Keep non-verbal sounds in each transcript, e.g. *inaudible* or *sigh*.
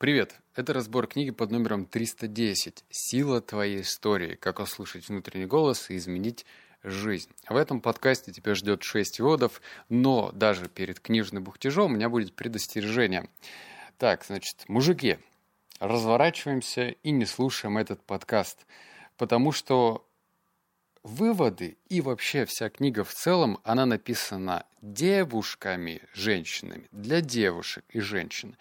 Привет! Это разбор книги под номером 310 «Сила твоей истории. Как услышать внутренний голос и изменить жизнь». В этом подкасте тебя ждет 6 вводов, но даже перед книжным бухтежом у меня будет предостережение. Так, значит, мужики, разворачиваемся и не слушаем этот подкаст, потому что выводы и вообще вся книга в целом, она написана девушками, женщинами, для девушек и женщин.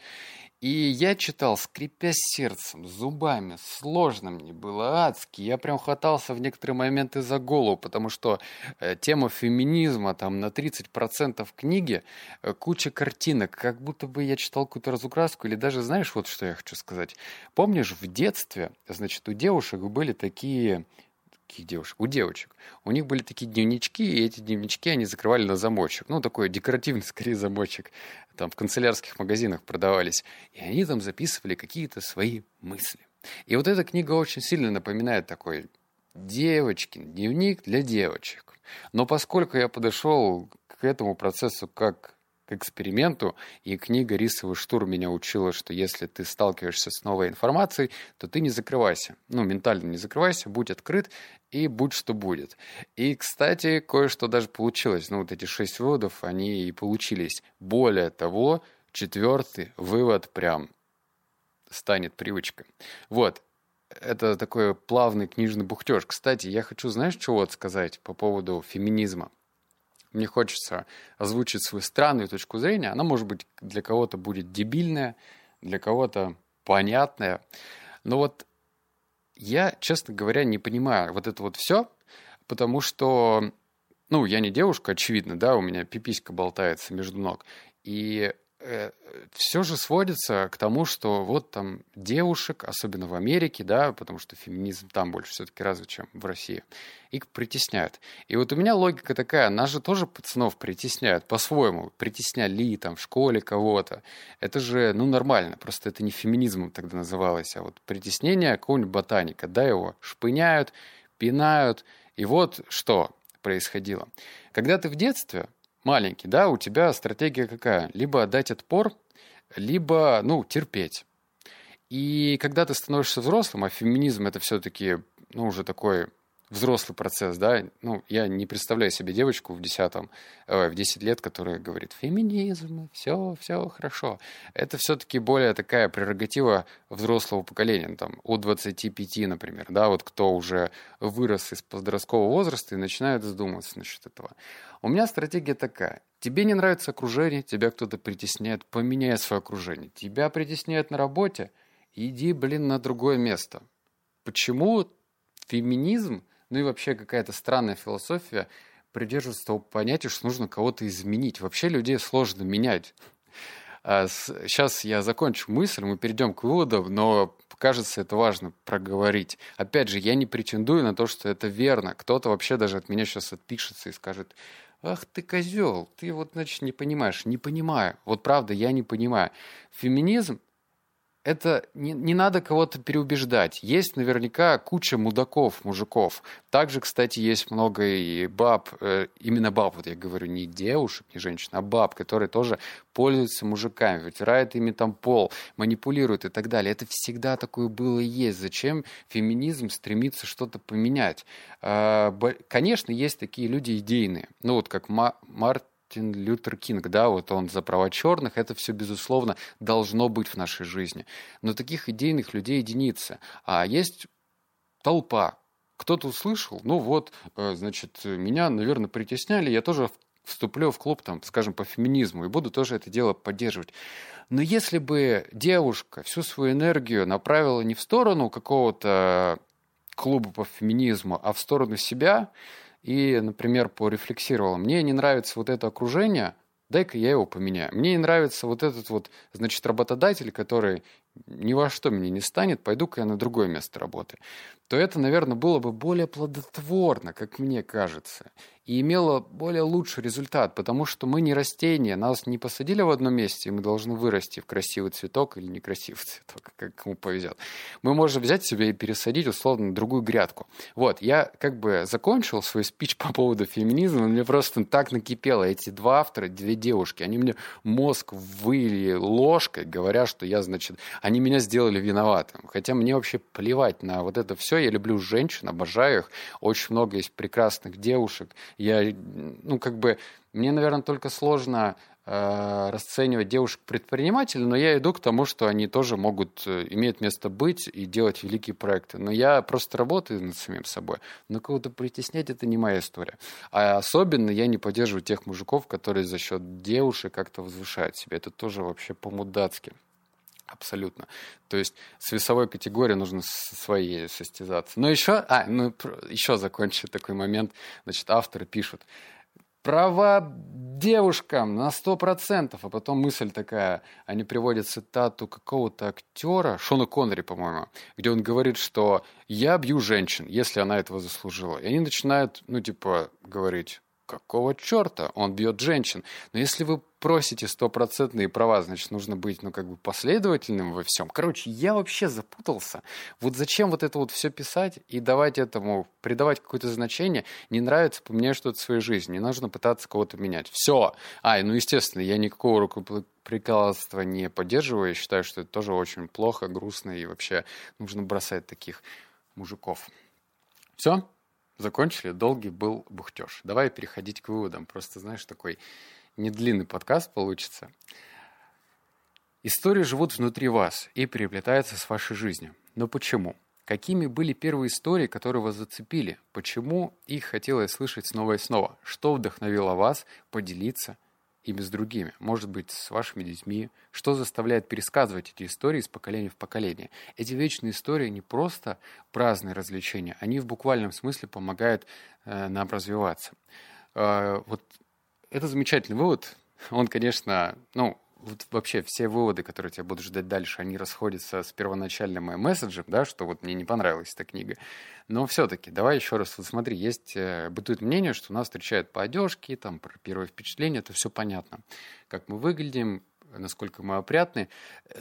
И я читал, скрипя сердцем, зубами, сложно мне было, адски. Я прям хватался в некоторые моменты за голову, потому что э, тема феминизма там на 30% книги, э, куча картинок, как будто бы я читал какую-то разукраску, или даже, знаешь, вот что я хочу сказать. Помнишь, в детстве, значит, у девушек были такие каких девушек? У девочек. У них были такие дневнички, и эти дневнички они закрывали на замочек. Ну, такой декоративный, *laughs* скорее, замочек. Там в канцелярских магазинах продавались. И они там записывали какие-то свои мысли. И вот эта книга очень сильно напоминает такой девочкин дневник для девочек. Но поскольку я подошел к этому процессу как к эксперименту, и книга «Рисовый штурм» меня учила, что если ты сталкиваешься с новой информацией, то ты не закрывайся. Ну, ментально не закрывайся, будь открыт и будь что будет. И, кстати, кое-что даже получилось. Ну, вот эти шесть выводов, они и получились. Более того, четвертый вывод прям станет привычкой. Вот, это такой плавный книжный бухтеж. Кстати, я хочу, знаешь, чего вот сказать по поводу феминизма? Мне хочется озвучить свою странную точку зрения. Она, может быть, для кого-то будет дебильная, для кого-то понятная. Но вот я, честно говоря, не понимаю вот это вот все, потому что, ну, я не девушка, очевидно, да, у меня пиписька болтается между ног. И все же сводится к тому, что вот там девушек, особенно в Америке, да, потому что феминизм там больше все-таки развит, чем в России, их притесняют. И вот у меня логика такая, нас же тоже пацанов притесняют по-своему, притесняли там в школе кого-то. Это же, ну, нормально, просто это не феминизмом тогда называлось, а вот притеснение какого-нибудь ботаника, да, его шпыняют, пинают, и вот что происходило. Когда ты в детстве, маленький, да, у тебя стратегия какая? Либо отдать отпор, либо, ну, терпеть. И когда ты становишься взрослым, а феминизм это все-таки, ну, уже такой взрослый процесс, да, ну, я не представляю себе девочку в 10, э, в 10 лет, которая говорит, феминизм, все, все хорошо. Это все-таки более такая прерогатива взрослого поколения, ну, там, от 25, например, да, вот кто уже вырос из подросткового возраста и начинает задумываться насчет этого. У меня стратегия такая. Тебе не нравится окружение, тебя кто-то притесняет, поменяй свое окружение. Тебя притесняют на работе, иди, блин, на другое место. Почему феминизм ну и вообще какая-то странная философия придерживается того понятия, что нужно кого-то изменить. Вообще людей сложно менять. Сейчас а я закончу мысль, мы перейдем к выводам, но кажется, это важно проговорить. Опять же, я не претендую на то, что это верно. Кто-то вообще даже от меня сейчас отпишется и скажет, ах ты козел, ты вот, значит, не понимаешь. Не понимаю. Вот правда, я не понимаю. Феминизм это не, не надо кого-то переубеждать. Есть наверняка куча мудаков, мужиков. Также, кстати, есть много и баб, э, именно баб, вот я говорю, не девушек, не женщин, а баб, которые тоже пользуются мужиками, вытирают ими там пол, манипулируют и так далее. Это всегда такое было и есть. Зачем феминизм стремится что-то поменять? Э, конечно, есть такие люди идейные. Ну вот как Ма Март Мартин Лютер Кинг, да, вот он за права черных, это все, безусловно, должно быть в нашей жизни. Но таких идейных людей единицы. А есть толпа. Кто-то услышал, ну вот, э, значит, меня, наверное, притесняли, я тоже вступлю в клуб, там, скажем, по феминизму, и буду тоже это дело поддерживать. Но если бы девушка всю свою энергию направила не в сторону какого-то клуба по феминизму, а в сторону себя, и, например, порефлексировала, мне не нравится вот это окружение, дай-ка я его поменяю. Мне не нравится вот этот вот, значит, работодатель, который ни во что мне не станет, пойду-ка я на другое место работы, то это, наверное, было бы более плодотворно, как мне кажется, и имело более лучший результат, потому что мы не растения, нас не посадили в одном месте, и мы должны вырасти в красивый цветок или некрасивый *laughs* цветок, как кому повезет. Мы можем взять себе и пересадить, условно, другую грядку. Вот, я как бы закончил свой спич по поводу феминизма, мне просто так накипело. Эти два автора, две девушки, они мне мозг выли ложкой, говоря, что я, значит, они меня сделали виноватым. Хотя мне вообще плевать на вот это все. Я люблю женщин, обожаю их. Очень много есть прекрасных девушек. Я, ну, как бы, мне, наверное, только сложно Э, расценивать девушек-предпринимателей, но я иду к тому, что они тоже могут, э, иметь место быть и делать великие проекты. Но я просто работаю над самим собой. Но кого-то притеснять – это не моя история. А особенно я не поддерживаю тех мужиков, которые за счет девушек как-то возвышают себя. Это тоже вообще по-мудацки. Абсолютно. То есть с весовой категорией нужно своей состязаться. Но еще, а, ну, еще закончу такой момент. Значит, авторы пишут, права девушкам на сто процентов. А потом мысль такая, они приводят цитату какого-то актера, Шона Коннери, по-моему, где он говорит, что я бью женщин, если она этого заслужила. И они начинают, ну, типа, говорить, какого черта он бьет женщин? Но если вы просите стопроцентные права, значит, нужно быть, ну, как бы последовательным во всем. Короче, я вообще запутался. Вот зачем вот это вот все писать и давать этому, придавать какое-то значение? Не нравится, поменяй что-то в своей жизни. Не нужно пытаться кого-то менять. Все. А, ну, естественно, я никакого рукоприкладства не поддерживаю. Я считаю, что это тоже очень плохо, грустно и вообще нужно бросать таких мужиков. Все? Закончили? Долгий был бухтеж. Давай переходить к выводам. Просто, знаешь, такой недлинный подкаст получится. Истории живут внутри вас и переплетаются с вашей жизнью. Но почему? Какими были первые истории, которые вас зацепили? Почему их хотелось слышать снова и снова? Что вдохновило вас поделиться – ими с другими, может быть, с вашими детьми, что заставляет пересказывать эти истории из поколения в поколение. Эти вечные истории не просто праздные развлечения, они в буквальном смысле помогают э, нам развиваться. Э, вот это замечательный вывод. Он, конечно, ну, вот вообще все выводы, которые тебя будут ждать дальше, они расходятся с первоначальным моим месседжем, да, что вот мне не понравилась эта книга. Но все-таки, давай еще раз, вот смотри, есть, э, бытует мнение, что нас встречают по одежке, там, про первое впечатление, это все понятно. Как мы выглядим, насколько мы опрятны.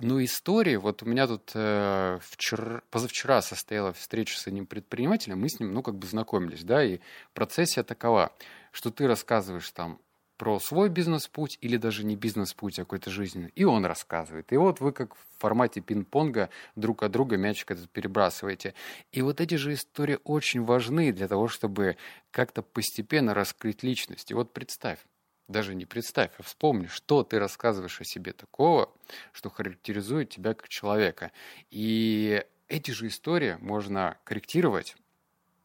Но истории, вот у меня тут э, вчера, позавчера состояла встреча с одним предпринимателем, мы с ним, ну, как бы знакомились, да, и процессия такова, что ты рассказываешь там про свой бизнес-путь или даже не бизнес-путь, а какой-то жизненный. И он рассказывает. И вот вы как в формате пинг-понга друг от друга мячик этот перебрасываете. И вот эти же истории очень важны для того, чтобы как-то постепенно раскрыть личность. И вот представь, даже не представь, а вспомни, что ты рассказываешь о себе такого, что характеризует тебя как человека. И эти же истории можно корректировать.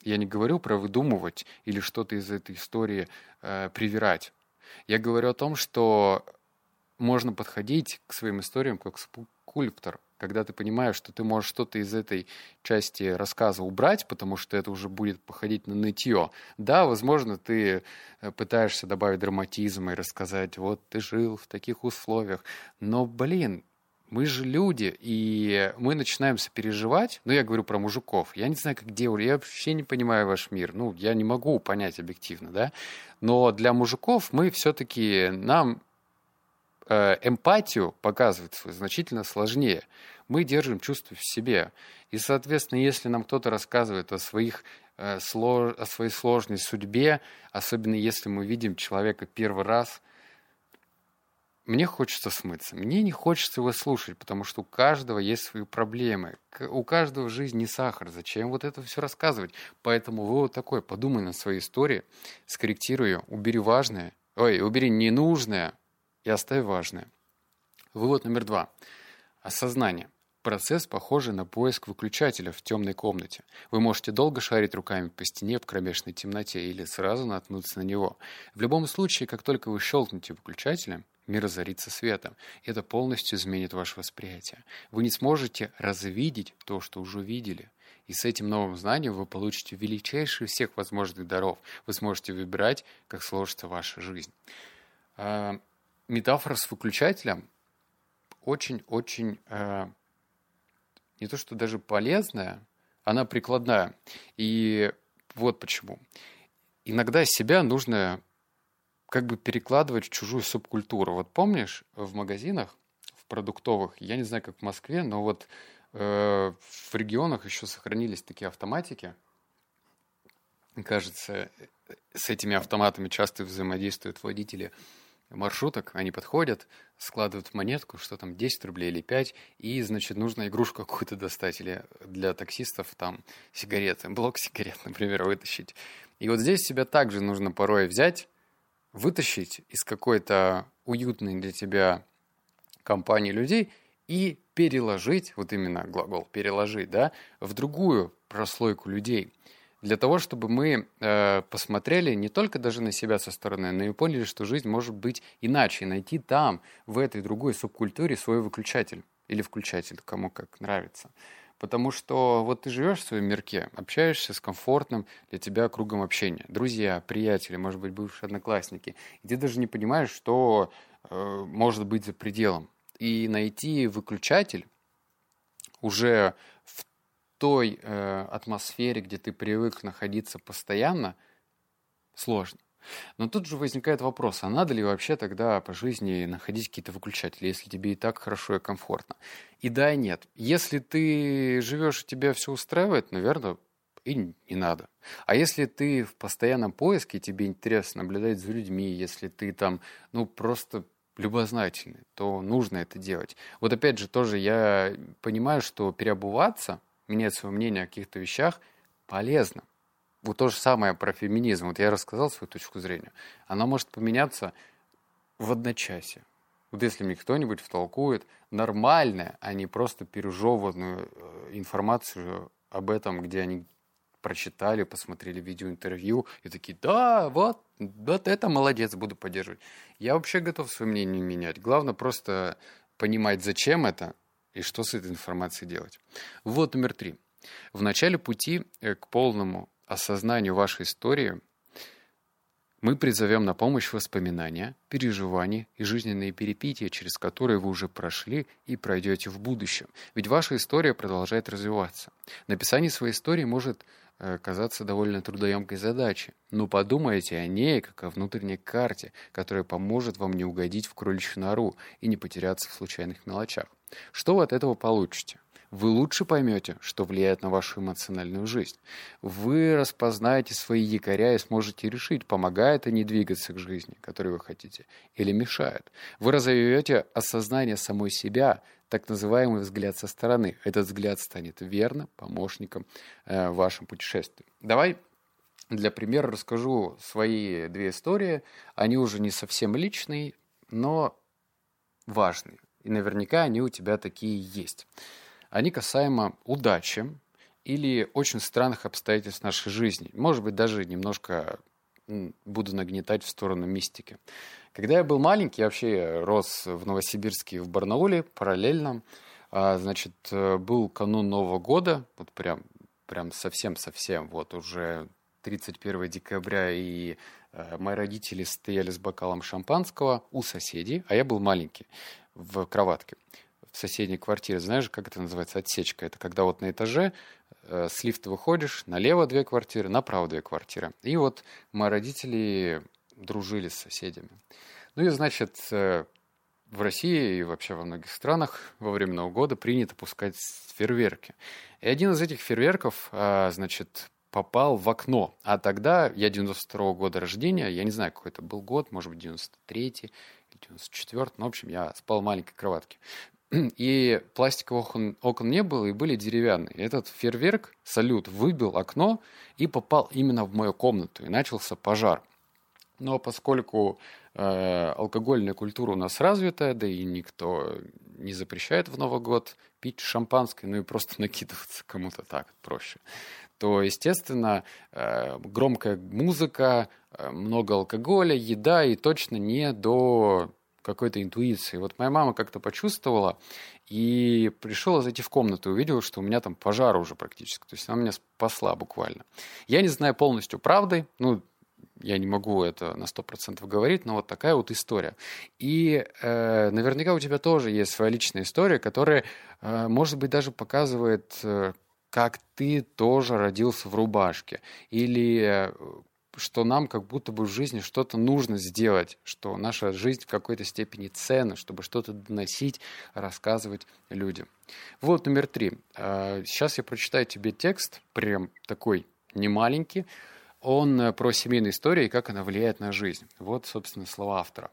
Я не говорю про выдумывать или что-то из этой истории э, привирать. Я говорю о том, что можно подходить к своим историям как скульптор, когда ты понимаешь, что ты можешь что-то из этой части рассказа убрать, потому что это уже будет походить на нытье. Да, возможно, ты э, пытаешься добавить драматизма и рассказать, вот ты жил в таких условиях, но, блин, мы же люди, и мы начинаем сопереживать. Ну, я говорю про мужиков. Я не знаю, как девушки. Я вообще не понимаю ваш мир. Ну, я не могу понять объективно, да. Но для мужиков мы все-таки, нам э, эмпатию показывать значительно сложнее. Мы держим чувство в себе. И, соответственно, если нам кто-то рассказывает о своих э, о своей сложной судьбе, особенно если мы видим человека первый раз – мне хочется смыться. Мне не хочется его слушать, потому что у каждого есть свои проблемы. У каждого в жизни сахар. Зачем вот это все рассказывать? Поэтому вывод такой. Подумай над своей историей, скорректируй ее, убери важное. Ой, убери ненужное и оставь важное. Вывод номер два. Осознание. Процесс похожий на поиск выключателя в темной комнате. Вы можете долго шарить руками по стене в кромешной темноте или сразу наткнуться на него. В любом случае, как только вы щелкнете выключателем, мир озарится светом. И это полностью изменит ваше восприятие. Вы не сможете развидеть то, что уже видели. И с этим новым знанием вы получите величайший всех возможных даров. Вы сможете выбирать, как сложится ваша жизнь. А, метафора с выключателем очень-очень а, не то что даже полезная, она прикладная. И вот почему. Иногда себя нужно как бы перекладывать в чужую субкультуру. Вот помнишь, в магазинах, в продуктовых, я не знаю, как в Москве, но вот э, в регионах еще сохранились такие автоматики. Кажется, с этими автоматами часто взаимодействуют водители маршруток, они подходят, складывают монетку, что там, 10 рублей или 5, и, значит, нужно игрушку какую-то достать, или для таксистов там сигареты, блок сигарет, *laughs* например, вытащить. И вот здесь себя также нужно порой взять, вытащить из какой-то уютной для тебя компании людей и переложить, вот именно глагол переложить, да, в другую прослойку людей. Для того, чтобы мы э, посмотрели не только даже на себя со стороны, но и поняли, что жизнь может быть иначе, найти там, в этой другой субкультуре свой выключатель или включатель, кому как нравится. Потому что вот ты живешь в своем мирке, общаешься с комфортным для тебя кругом общения. Друзья, приятели, может быть, бывшие одноклассники. И ты даже не понимаешь, что э, может быть за пределом и найти выключатель уже в той э, атмосфере, где ты привык находиться постоянно, сложно. Но тут же возникает вопрос, а надо ли вообще тогда по жизни находить какие-то выключатели, если тебе и так хорошо и комфортно? И да, и нет. Если ты живешь, и тебя все устраивает, наверное, и не надо. А если ты в постоянном поиске, тебе интересно наблюдать за людьми, если ты там, ну, просто любознательны, то нужно это делать. Вот опять же, тоже я понимаю, что переобуваться, менять свое мнение о каких-то вещах полезно. Вот то же самое про феминизм. Вот я рассказал свою точку зрения. Она может поменяться в одночасье. Вот если мне кто-нибудь втолкует нормальное, а не просто пережеванную э, информацию об этом, где они прочитали, посмотрели видеоинтервью и такие, да, вот, вот это молодец, буду поддерживать. Я вообще готов свое мнение менять. Главное просто понимать, зачем это и что с этой информацией делать. Вот номер три. В начале пути э, к полному осознанию вашей истории мы призовем на помощь воспоминания, переживания и жизненные перипетии, через которые вы уже прошли и пройдете в будущем. Ведь ваша история продолжает развиваться. Написание своей истории может Э, казаться довольно трудоемкой задачей. Но подумайте о ней как о внутренней карте, которая поможет вам не угодить в кроличью нору и не потеряться в случайных мелочах. Что вы от этого получите? Вы лучше поймете, что влияет на вашу эмоциональную жизнь. Вы распознаете свои якоря и сможете решить, помогает они двигаться к жизни, которую вы хотите, или мешает. Вы разовьете осознание самой себя, так называемый взгляд со стороны. Этот взгляд станет верным помощником э, в вашем путешествии. Давай для примера расскажу свои две истории. Они уже не совсем личные, но важные. И наверняка они у тебя такие есть. Они касаемо удачи или очень странных обстоятельств нашей жизни. Может быть, даже немножко буду нагнетать в сторону мистики. Когда я был маленький, я вообще рос в Новосибирске и в Барнауле параллельно. А, значит, э, был канун Нового года, вот прям, прям совсем-совсем, вот уже 31 декабря, и э, мои родители стояли с бокалом шампанского у соседей, а я был маленький в кроватке в соседней квартире. Знаешь, как это называется? Отсечка. Это когда вот на этаже э, с лифта выходишь, налево две квартиры, направо две квартиры. И вот мои родители дружили с соседями. Ну и, значит, э, в России и вообще во многих странах во время Нового года принято пускать фейерверки. И один из этих фейерверков, а, значит, попал в окно. А тогда, я 92 -го года рождения, я не знаю, какой это был год, может быть, 93 или 94 ну, в общем, я спал в маленькой кроватке. *clears throat* И пластиковых окон, окон не было, и были деревянные. Этот фейерверк, салют, выбил окно и попал именно в мою комнату, и начался пожар. Но поскольку э, алкогольная культура у нас развитая, да и никто не запрещает в Новый год пить шампанское, ну и просто *laughs* накидываться кому-то так проще, то, естественно, э, громкая музыка, э, много алкоголя, еда и точно не до какой-то интуиции. Вот моя мама как-то почувствовала и пришла зайти в комнату и увидела, что у меня там пожар уже практически. То есть она меня спасла буквально. Я не знаю полностью правды, ну, я не могу это на 100% говорить, но вот такая вот история. И э, наверняка у тебя тоже есть своя личная история, которая, э, может быть, даже показывает, э, как ты тоже родился в рубашке. Или э, что нам как будто бы в жизни что-то нужно сделать, что наша жизнь в какой-то степени ценна, чтобы что-то доносить, рассказывать людям. Вот номер три. Сейчас я прочитаю тебе текст, прям такой немаленький, он э, про семейную историю и как она влияет на жизнь. Вот, собственно, слова автора.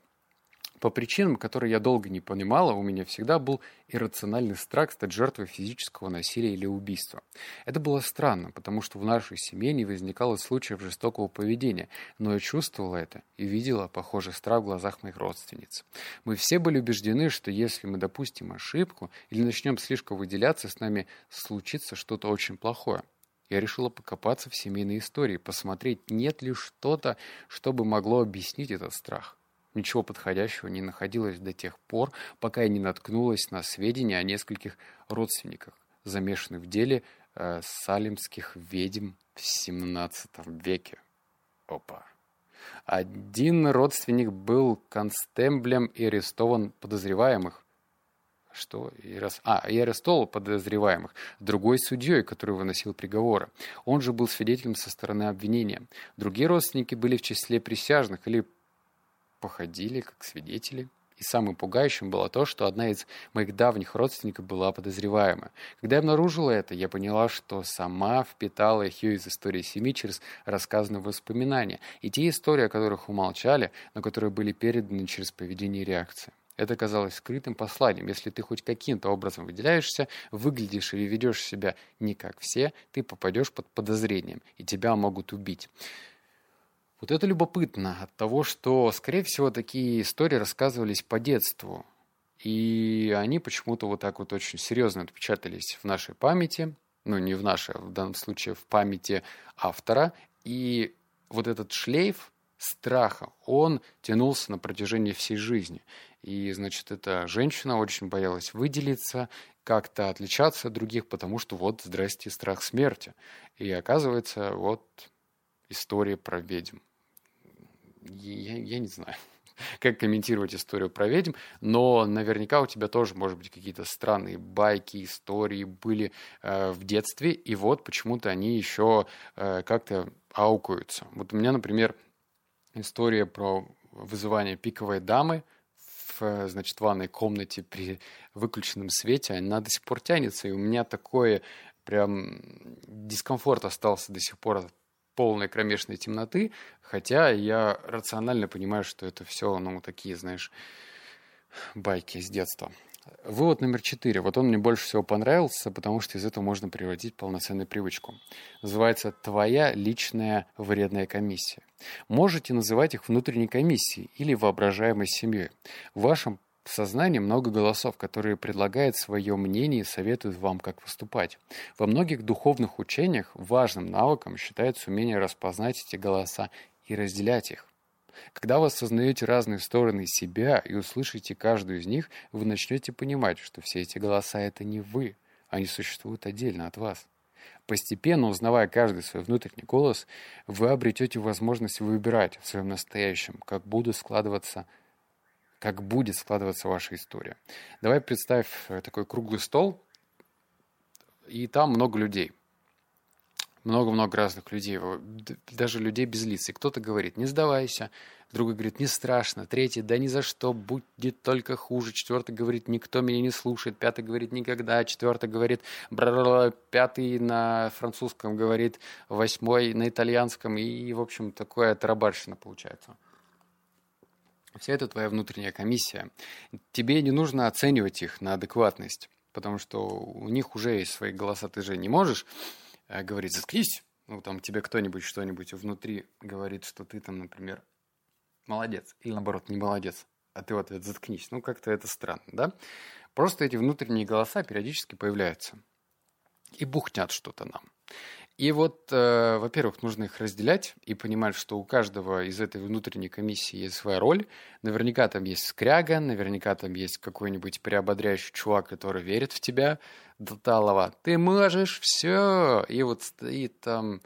По причинам, которые я долго не понимала, у меня всегда был иррациональный страх стать жертвой физического насилия или убийства. Это было странно, потому что в нашей семье не возникало случаев жестокого поведения, но я чувствовала это и видела похожий страх в глазах моих родственниц. Мы все были убеждены, что если мы допустим ошибку или начнем слишком выделяться, с нами случится что-то очень плохое. Я решила покопаться в семейной истории, посмотреть, нет ли что-то, что бы могло объяснить этот страх. Ничего подходящего не находилось до тех пор, пока я не наткнулась на сведения о нескольких родственниках, замешанных в деле э, салимских ведьм в XVII веке. Опа. Один родственник был констемблем и арестован подозреваемых. Что? А, и арестовал подозреваемых. Другой судьей, который выносил приговоры. Он же был свидетелем со стороны обвинения. Другие родственники были в числе присяжных или походили как свидетели. И самым пугающим было то, что одна из моих давних родственников была подозреваемая. Когда я обнаружила это, я поняла, что сама впитала их из истории семьи через рассказанные воспоминания. И те истории, о которых умолчали, но которые были переданы через поведение и реакции. Это казалось скрытым посланием. Если ты хоть каким-то образом выделяешься, выглядишь или ведешь себя не как все, ты попадешь под подозрением, и тебя могут убить. Вот это любопытно от того, что, скорее всего, такие истории рассказывались по детству. И они почему-то вот так вот очень серьезно отпечатались в нашей памяти, ну не в нашей, в данном случае в памяти автора. И вот этот шлейф страха, он тянулся на протяжении всей жизни. И, значит, эта женщина очень боялась выделиться, как-то отличаться от других, потому что вот, здрасте, страх смерти. И оказывается, вот история про ведьм я, я не знаю, *laughs* как комментировать историю про ведьм, но наверняка у тебя тоже, может быть, какие-то странные байки, истории были э, в детстве, и вот почему-то они еще э, как-то аукаются. Вот у меня, например, история про вызывание пиковой дамы в, значит, ванной комнате при выключенном свете, она до сих пор тянется, и у меня такой прям дискомфорт остался до сих пор от полной кромешной темноты, хотя я рационально понимаю, что это все, ну, такие, знаешь, байки с детства. Вывод номер четыре. Вот он мне больше всего понравился, потому что из этого можно превратить полноценную привычку. Называется «Твоя личная вредная комиссия». Можете называть их внутренней комиссией или воображаемой семьей. В вашем в сознании много голосов, которые предлагают свое мнение и советуют вам, как поступать. Во многих духовных учениях важным навыком считается умение распознать эти голоса и разделять их. Когда вы осознаете разные стороны себя и услышите каждую из них, вы начнете понимать, что все эти голоса — это не вы, они существуют отдельно от вас. Постепенно, узнавая каждый свой внутренний голос, вы обретете возможность выбирать в своем настоящем, как будут складываться как будет складываться ваша история. Давай представь э, такой круглый стол, и там много людей. Много-много разных людей, даже людей без лиц. И кто-то говорит, не сдавайся, другой говорит, не страшно, третий, да ни за что, будет только хуже, четвертый говорит, никто меня не слушает, пятый говорит, никогда, четвертый говорит, бра пятый на французском говорит, восьмой на итальянском, и, в общем, такое тарабарщина получается. Вся это твоя внутренняя комиссия. Тебе не нужно оценивать их на адекватность, потому что у них уже есть свои голоса, ты же не можешь э, говорить «заткнись», ну, там тебе кто-нибудь что-нибудь внутри говорит, что ты там, например, молодец, или наоборот, не молодец, а ты вот это заткнись. Ну, как-то это странно, да? Просто эти внутренние голоса периодически появляются и бухнят что-то нам. И вот, э, во-первых, нужно их разделять и понимать, что у каждого из этой внутренней комиссии есть своя роль. Наверняка там есть скряга, наверняка там есть какой-нибудь приободряющий чувак, который верит в тебя до талого. Ты можешь все! И вот стоит там,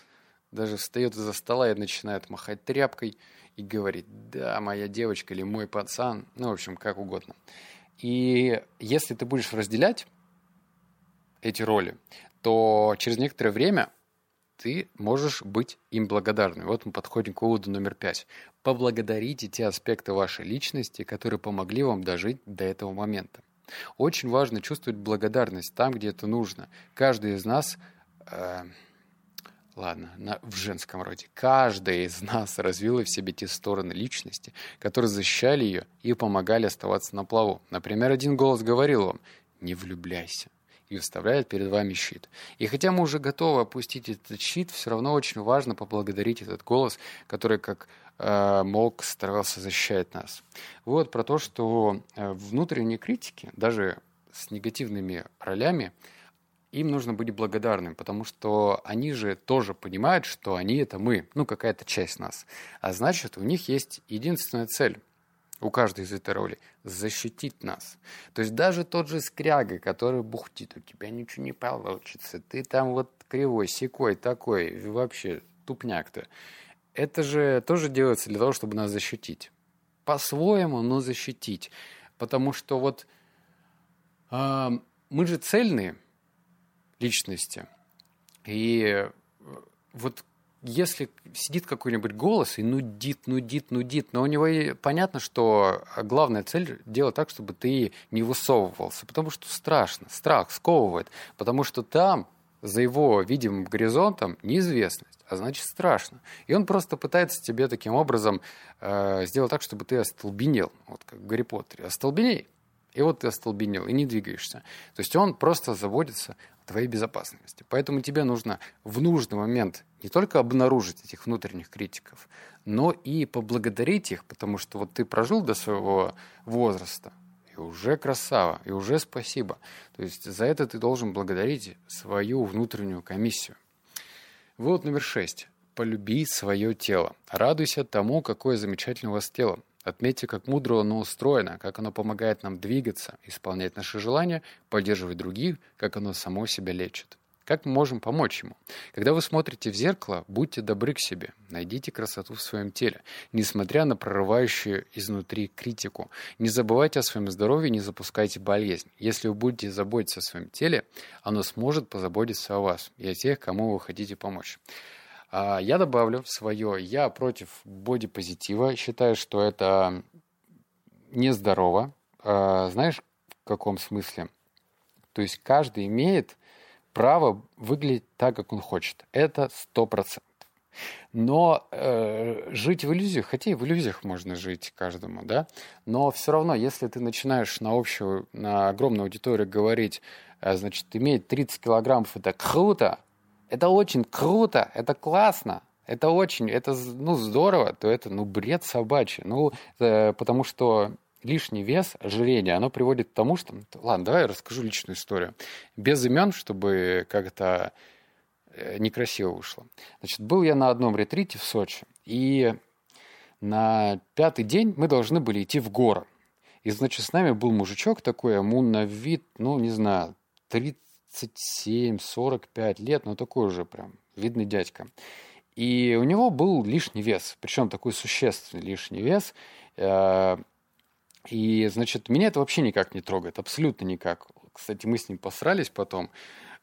даже встает из-за стола и начинает махать тряпкой и говорит, да, моя девочка или мой пацан, ну, в общем, как угодно. И если ты будешь разделять эти роли, то через некоторое время ты можешь быть им благодарным. Вот мы подходим к выводу номер пять. Поблагодарите те аспекты вашей личности, которые помогли вам дожить до этого момента. Очень важно чувствовать благодарность там, где это нужно. Каждый из нас э, ладно, на, в женском роде. Каждая из нас развила в себе те стороны личности, которые защищали ее и помогали оставаться на плаву. Например, один голос говорил вам «не влюбляйся» и выставляет перед вами щит. И хотя мы уже готовы опустить этот щит, все равно очень важно поблагодарить этот голос, который как э, мог старался защищать нас. Вот про то, что э, внутренние критики, даже с негативными ролями, им нужно быть благодарным, потому что они же тоже понимают, что они это мы, ну, какая-то часть нас. А значит, у них есть единственная цель у каждой из этой роли защитить нас. То есть даже тот же скряга, который бухтит, у тебя ничего не получится, ты там вот кривой, секой, такой, вообще тупняк-то. Это же тоже делается для того, чтобы нас защитить. По-своему, но защитить. Потому что вот э, мы же цельные, личности. И э, вот если сидит какой-нибудь голос и нудит, нудит, нудит, но у него и понятно, что главная цель делать так, чтобы ты не высовывался, потому что страшно, страх сковывает, потому что там за его видимым горизонтом неизвестность, а значит страшно. И он просто пытается тебе таким образом э, сделать так, чтобы ты остолбенел, вот как в Гарри Поттере. Остолбеней, и вот ты остолбенел, и не двигаешься. То есть он просто заботится твоей безопасности. Поэтому тебе нужно в нужный момент не только обнаружить этих внутренних критиков, но и поблагодарить их, потому что вот ты прожил до своего возраста, и уже красава, и уже спасибо. То есть за это ты должен благодарить свою внутреннюю комиссию. Вот номер шесть. Полюби свое тело. Радуйся тому, какое замечательное у вас тело. Отметьте, как мудро оно устроено, как оно помогает нам двигаться, исполнять наши желания, поддерживать других, как оно само себя лечит. Как мы можем помочь ему? Когда вы смотрите в зеркало, будьте добры к себе, найдите красоту в своем теле, несмотря на прорывающую изнутри критику. Не забывайте о своем здоровье, не запускайте болезнь. Если вы будете заботиться о своем теле, оно сможет позаботиться о вас и о тех, кому вы хотите помочь. А, я добавлю свое. Я против бодипозитива. Считаю, что это нездорово. А, знаешь, в каком смысле? То есть каждый имеет право выглядеть так, как он хочет. Это сто процентов. Но э, жить в иллюзиях, хотя и в иллюзиях можно жить каждому, да, но все равно, если ты начинаешь на общую, на огромную аудиторию говорить, э, значит, иметь 30 килограммов это круто, это очень круто, это классно, это очень, это ну, здорово, то это ну, бред собачий. Ну, э, потому что лишний вес, ожирение, оно приводит к тому, что... Ладно, давай я расскажу личную историю. Без имен, чтобы как-то э, некрасиво вышло. Значит, был я на одном ретрите в Сочи, и на пятый день мы должны были идти в горы. И, значит, с нами был мужичок такой, ему на вид, ну, не знаю, 30 37-45 лет, но такой уже прям видный дядька. И у него был лишний вес, причем такой существенный лишний вес. И, значит, меня это вообще никак не трогает, абсолютно никак. Кстати, мы с ним посрались потом.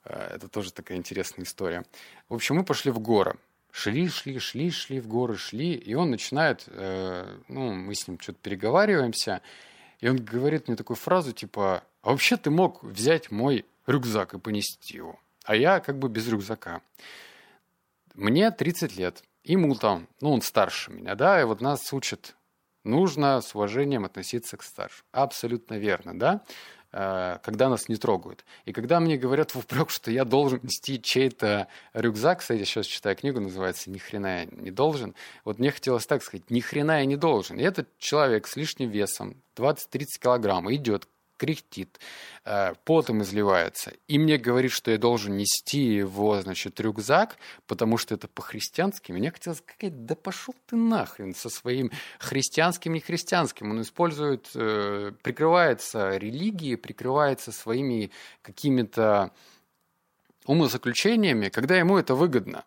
Э, это тоже такая интересная история. В общем, мы пошли в горы. Шли, шли, шли, шли в горы, шли. И он начинает, э, ну, мы с ним что-то переговариваемся. И он говорит мне такую фразу, типа, а вообще ты мог взять мой рюкзак и понести его. А я как бы без рюкзака. Мне 30 лет. Ему там, ну, он старше меня, да, и вот нас учат, нужно с уважением относиться к старшим. Абсолютно верно, да, э, когда нас не трогают. И когда мне говорят в упрек, что я должен нести чей-то рюкзак, кстати, сейчас читаю книгу, называется «Ни хрена я не должен», вот мне хотелось так сказать, ни хрена я не должен. И этот человек с лишним весом, 20-30 килограмм, идет кряхтит, э, потом изливается. И мне говорит, что я должен нести его, значит, рюкзак, потому что это по-христиански. Мне хотелось сказать, да пошел ты нахрен со своим христианским, не христианским. Он использует, э, прикрывается религией, прикрывается своими какими-то умозаключениями, когда ему это выгодно.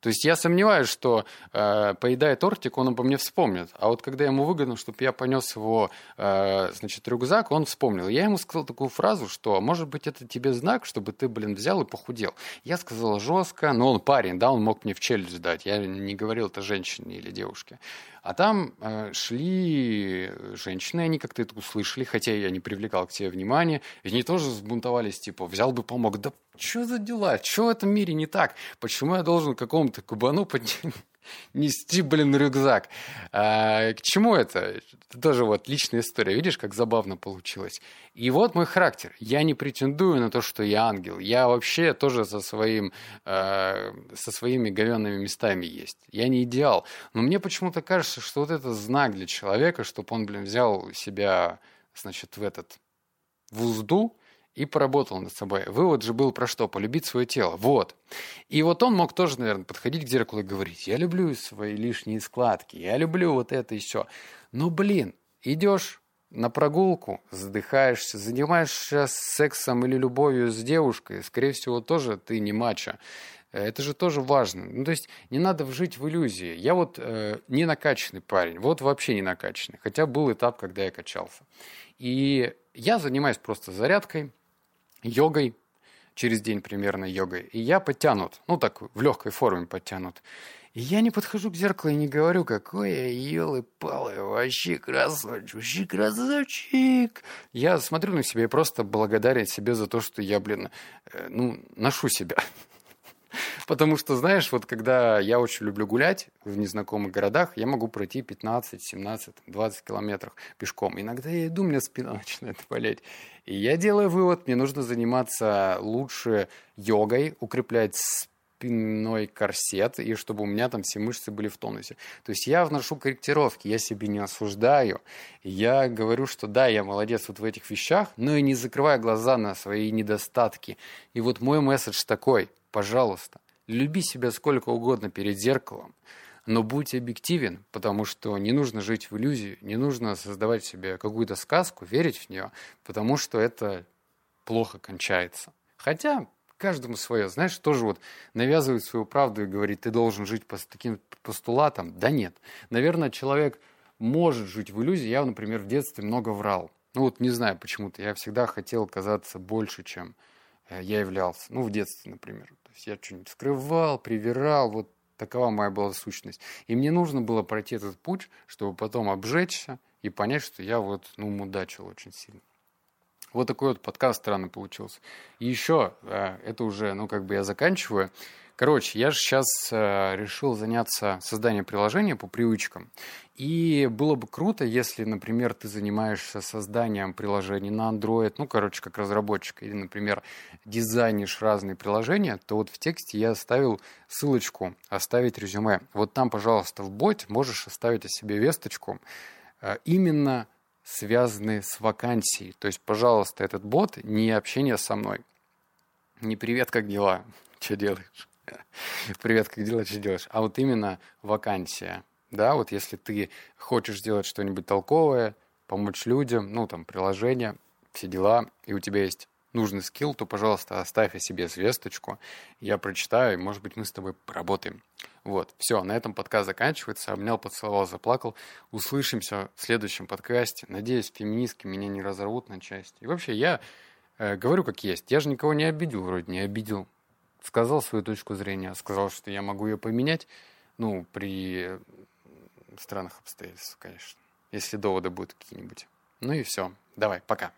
То есть я сомневаюсь, что э, поедая тортик, он обо мне вспомнит. А вот когда ему выгодно, чтобы я понес его, э, значит, рюкзак, он вспомнил. Я ему сказал такую фразу, что, может быть, это тебе знак, чтобы ты, блин, взял и похудел. Я сказал жестко, но он парень, да, он мог мне в челюсть дать. Я не говорил это женщине или девушке. А там э, шли женщины, они как-то это услышали, хотя я не привлекал к тебе внимания, и они тоже взбунтовались, типа, взял бы помог. Да что за дела? Что в этом мире не так? Почему я должен какому-то кубану *laughs* нести, блин, рюкзак. А, к чему это? Это тоже вот личная история. Видишь, как забавно получилось. И вот мой характер. Я не претендую на то, что я ангел. Я вообще тоже со, своим, э, со своими говенными местами есть. Я не идеал. Но мне почему-то кажется, что вот это знак для человека, чтобы он, блин, взял себя, значит, в этот в узду, и поработал над собой. Вывод же был про что? Полюбить свое тело. Вот. И вот он мог тоже, наверное, подходить к зеркалу и говорить, я люблю свои лишние складки, я люблю вот это еще. Но, блин, идешь на прогулку, задыхаешься, занимаешься сексом или любовью с девушкой, скорее всего, тоже ты не мачо. Это же тоже важно. Ну, то есть не надо жить в иллюзии. Я вот э, не накачанный парень, вот вообще не накачанный. Хотя был этап, когда я качался. И я занимаюсь просто зарядкой, йогой, через день примерно йогой, и я подтянут, ну так, в легкой форме подтянут. И я не подхожу к зеркалу и не говорю, какой я елы-палы, вообще красавчик, вообще красавчик. Я смотрю на себя и просто благодарен себе за то, что я, блин, э, ну, ношу себя. *laughs* Потому что, знаешь, вот когда я очень люблю гулять в незнакомых городах, я могу пройти 15, 17, 20 километров пешком. Иногда я иду, у меня спина *laughs* начинает болеть. И я делаю вывод, мне нужно заниматься лучше йогой, укреплять спинной корсет, и чтобы у меня там все мышцы были в тонусе. То есть я вношу корректировки, я себе не осуждаю. Я говорю, что да, я молодец вот в этих вещах, но и не закрывая глаза на свои недостатки. И вот мой месседж такой, пожалуйста, люби себя сколько угодно перед зеркалом, но будь объективен, потому что не нужно жить в иллюзии, не нужно создавать себе какую-то сказку, верить в нее, потому что это плохо кончается. Хотя каждому свое. Знаешь, тоже вот навязывает свою правду и говорит, ты должен жить по таким постулатам. Да нет. Наверное, человек может жить в иллюзии. Я, например, в детстве много врал. Ну вот не знаю почему-то. Я всегда хотел казаться больше, чем э, я являлся. Ну, в детстве, например. То есть я что-нибудь скрывал, привирал. Вот Такова моя была сущность. И мне нужно было пройти этот путь, чтобы потом обжечься и понять, что я вот, ну, мудачил очень сильно. Вот такой вот подкаст странно получился. И еще, э, это уже, ну, как бы я заканчиваю. Короче, я же сейчас э, решил заняться созданием приложения по привычкам. И было бы круто, если, например, ты занимаешься созданием приложений на Android, ну, короче, как разработчик, или, например, дизайнишь разные приложения, то вот в тексте я оставил ссылочку «Оставить резюме». Вот там, пожалуйста, в боте можешь оставить о себе весточку э, именно связанные с вакансией. То есть, пожалуйста, этот бот не общение со мной. Не привет, как дела? *laughs* Что делаешь? Привет, как дела, что делаешь? А вот именно вакансия. Да, вот если ты хочешь сделать что-нибудь толковое, помочь людям, ну, там, приложение, все дела, и у тебя есть нужный скилл, то, пожалуйста, оставь о себе звездочку, я прочитаю, и, может быть, мы с тобой поработаем. Вот, все, на этом подкаст заканчивается. Обнял, поцеловал, заплакал. Услышимся в следующем подкасте. Надеюсь, феминистки меня не разорвут на части. И вообще, я э, говорю как есть. Я же никого не обидел, вроде не обидел сказал свою точку зрения, сказал, что я могу ее поменять, ну, при странных обстоятельствах, конечно, если доводы будут какие-нибудь. Ну и все. Давай, пока.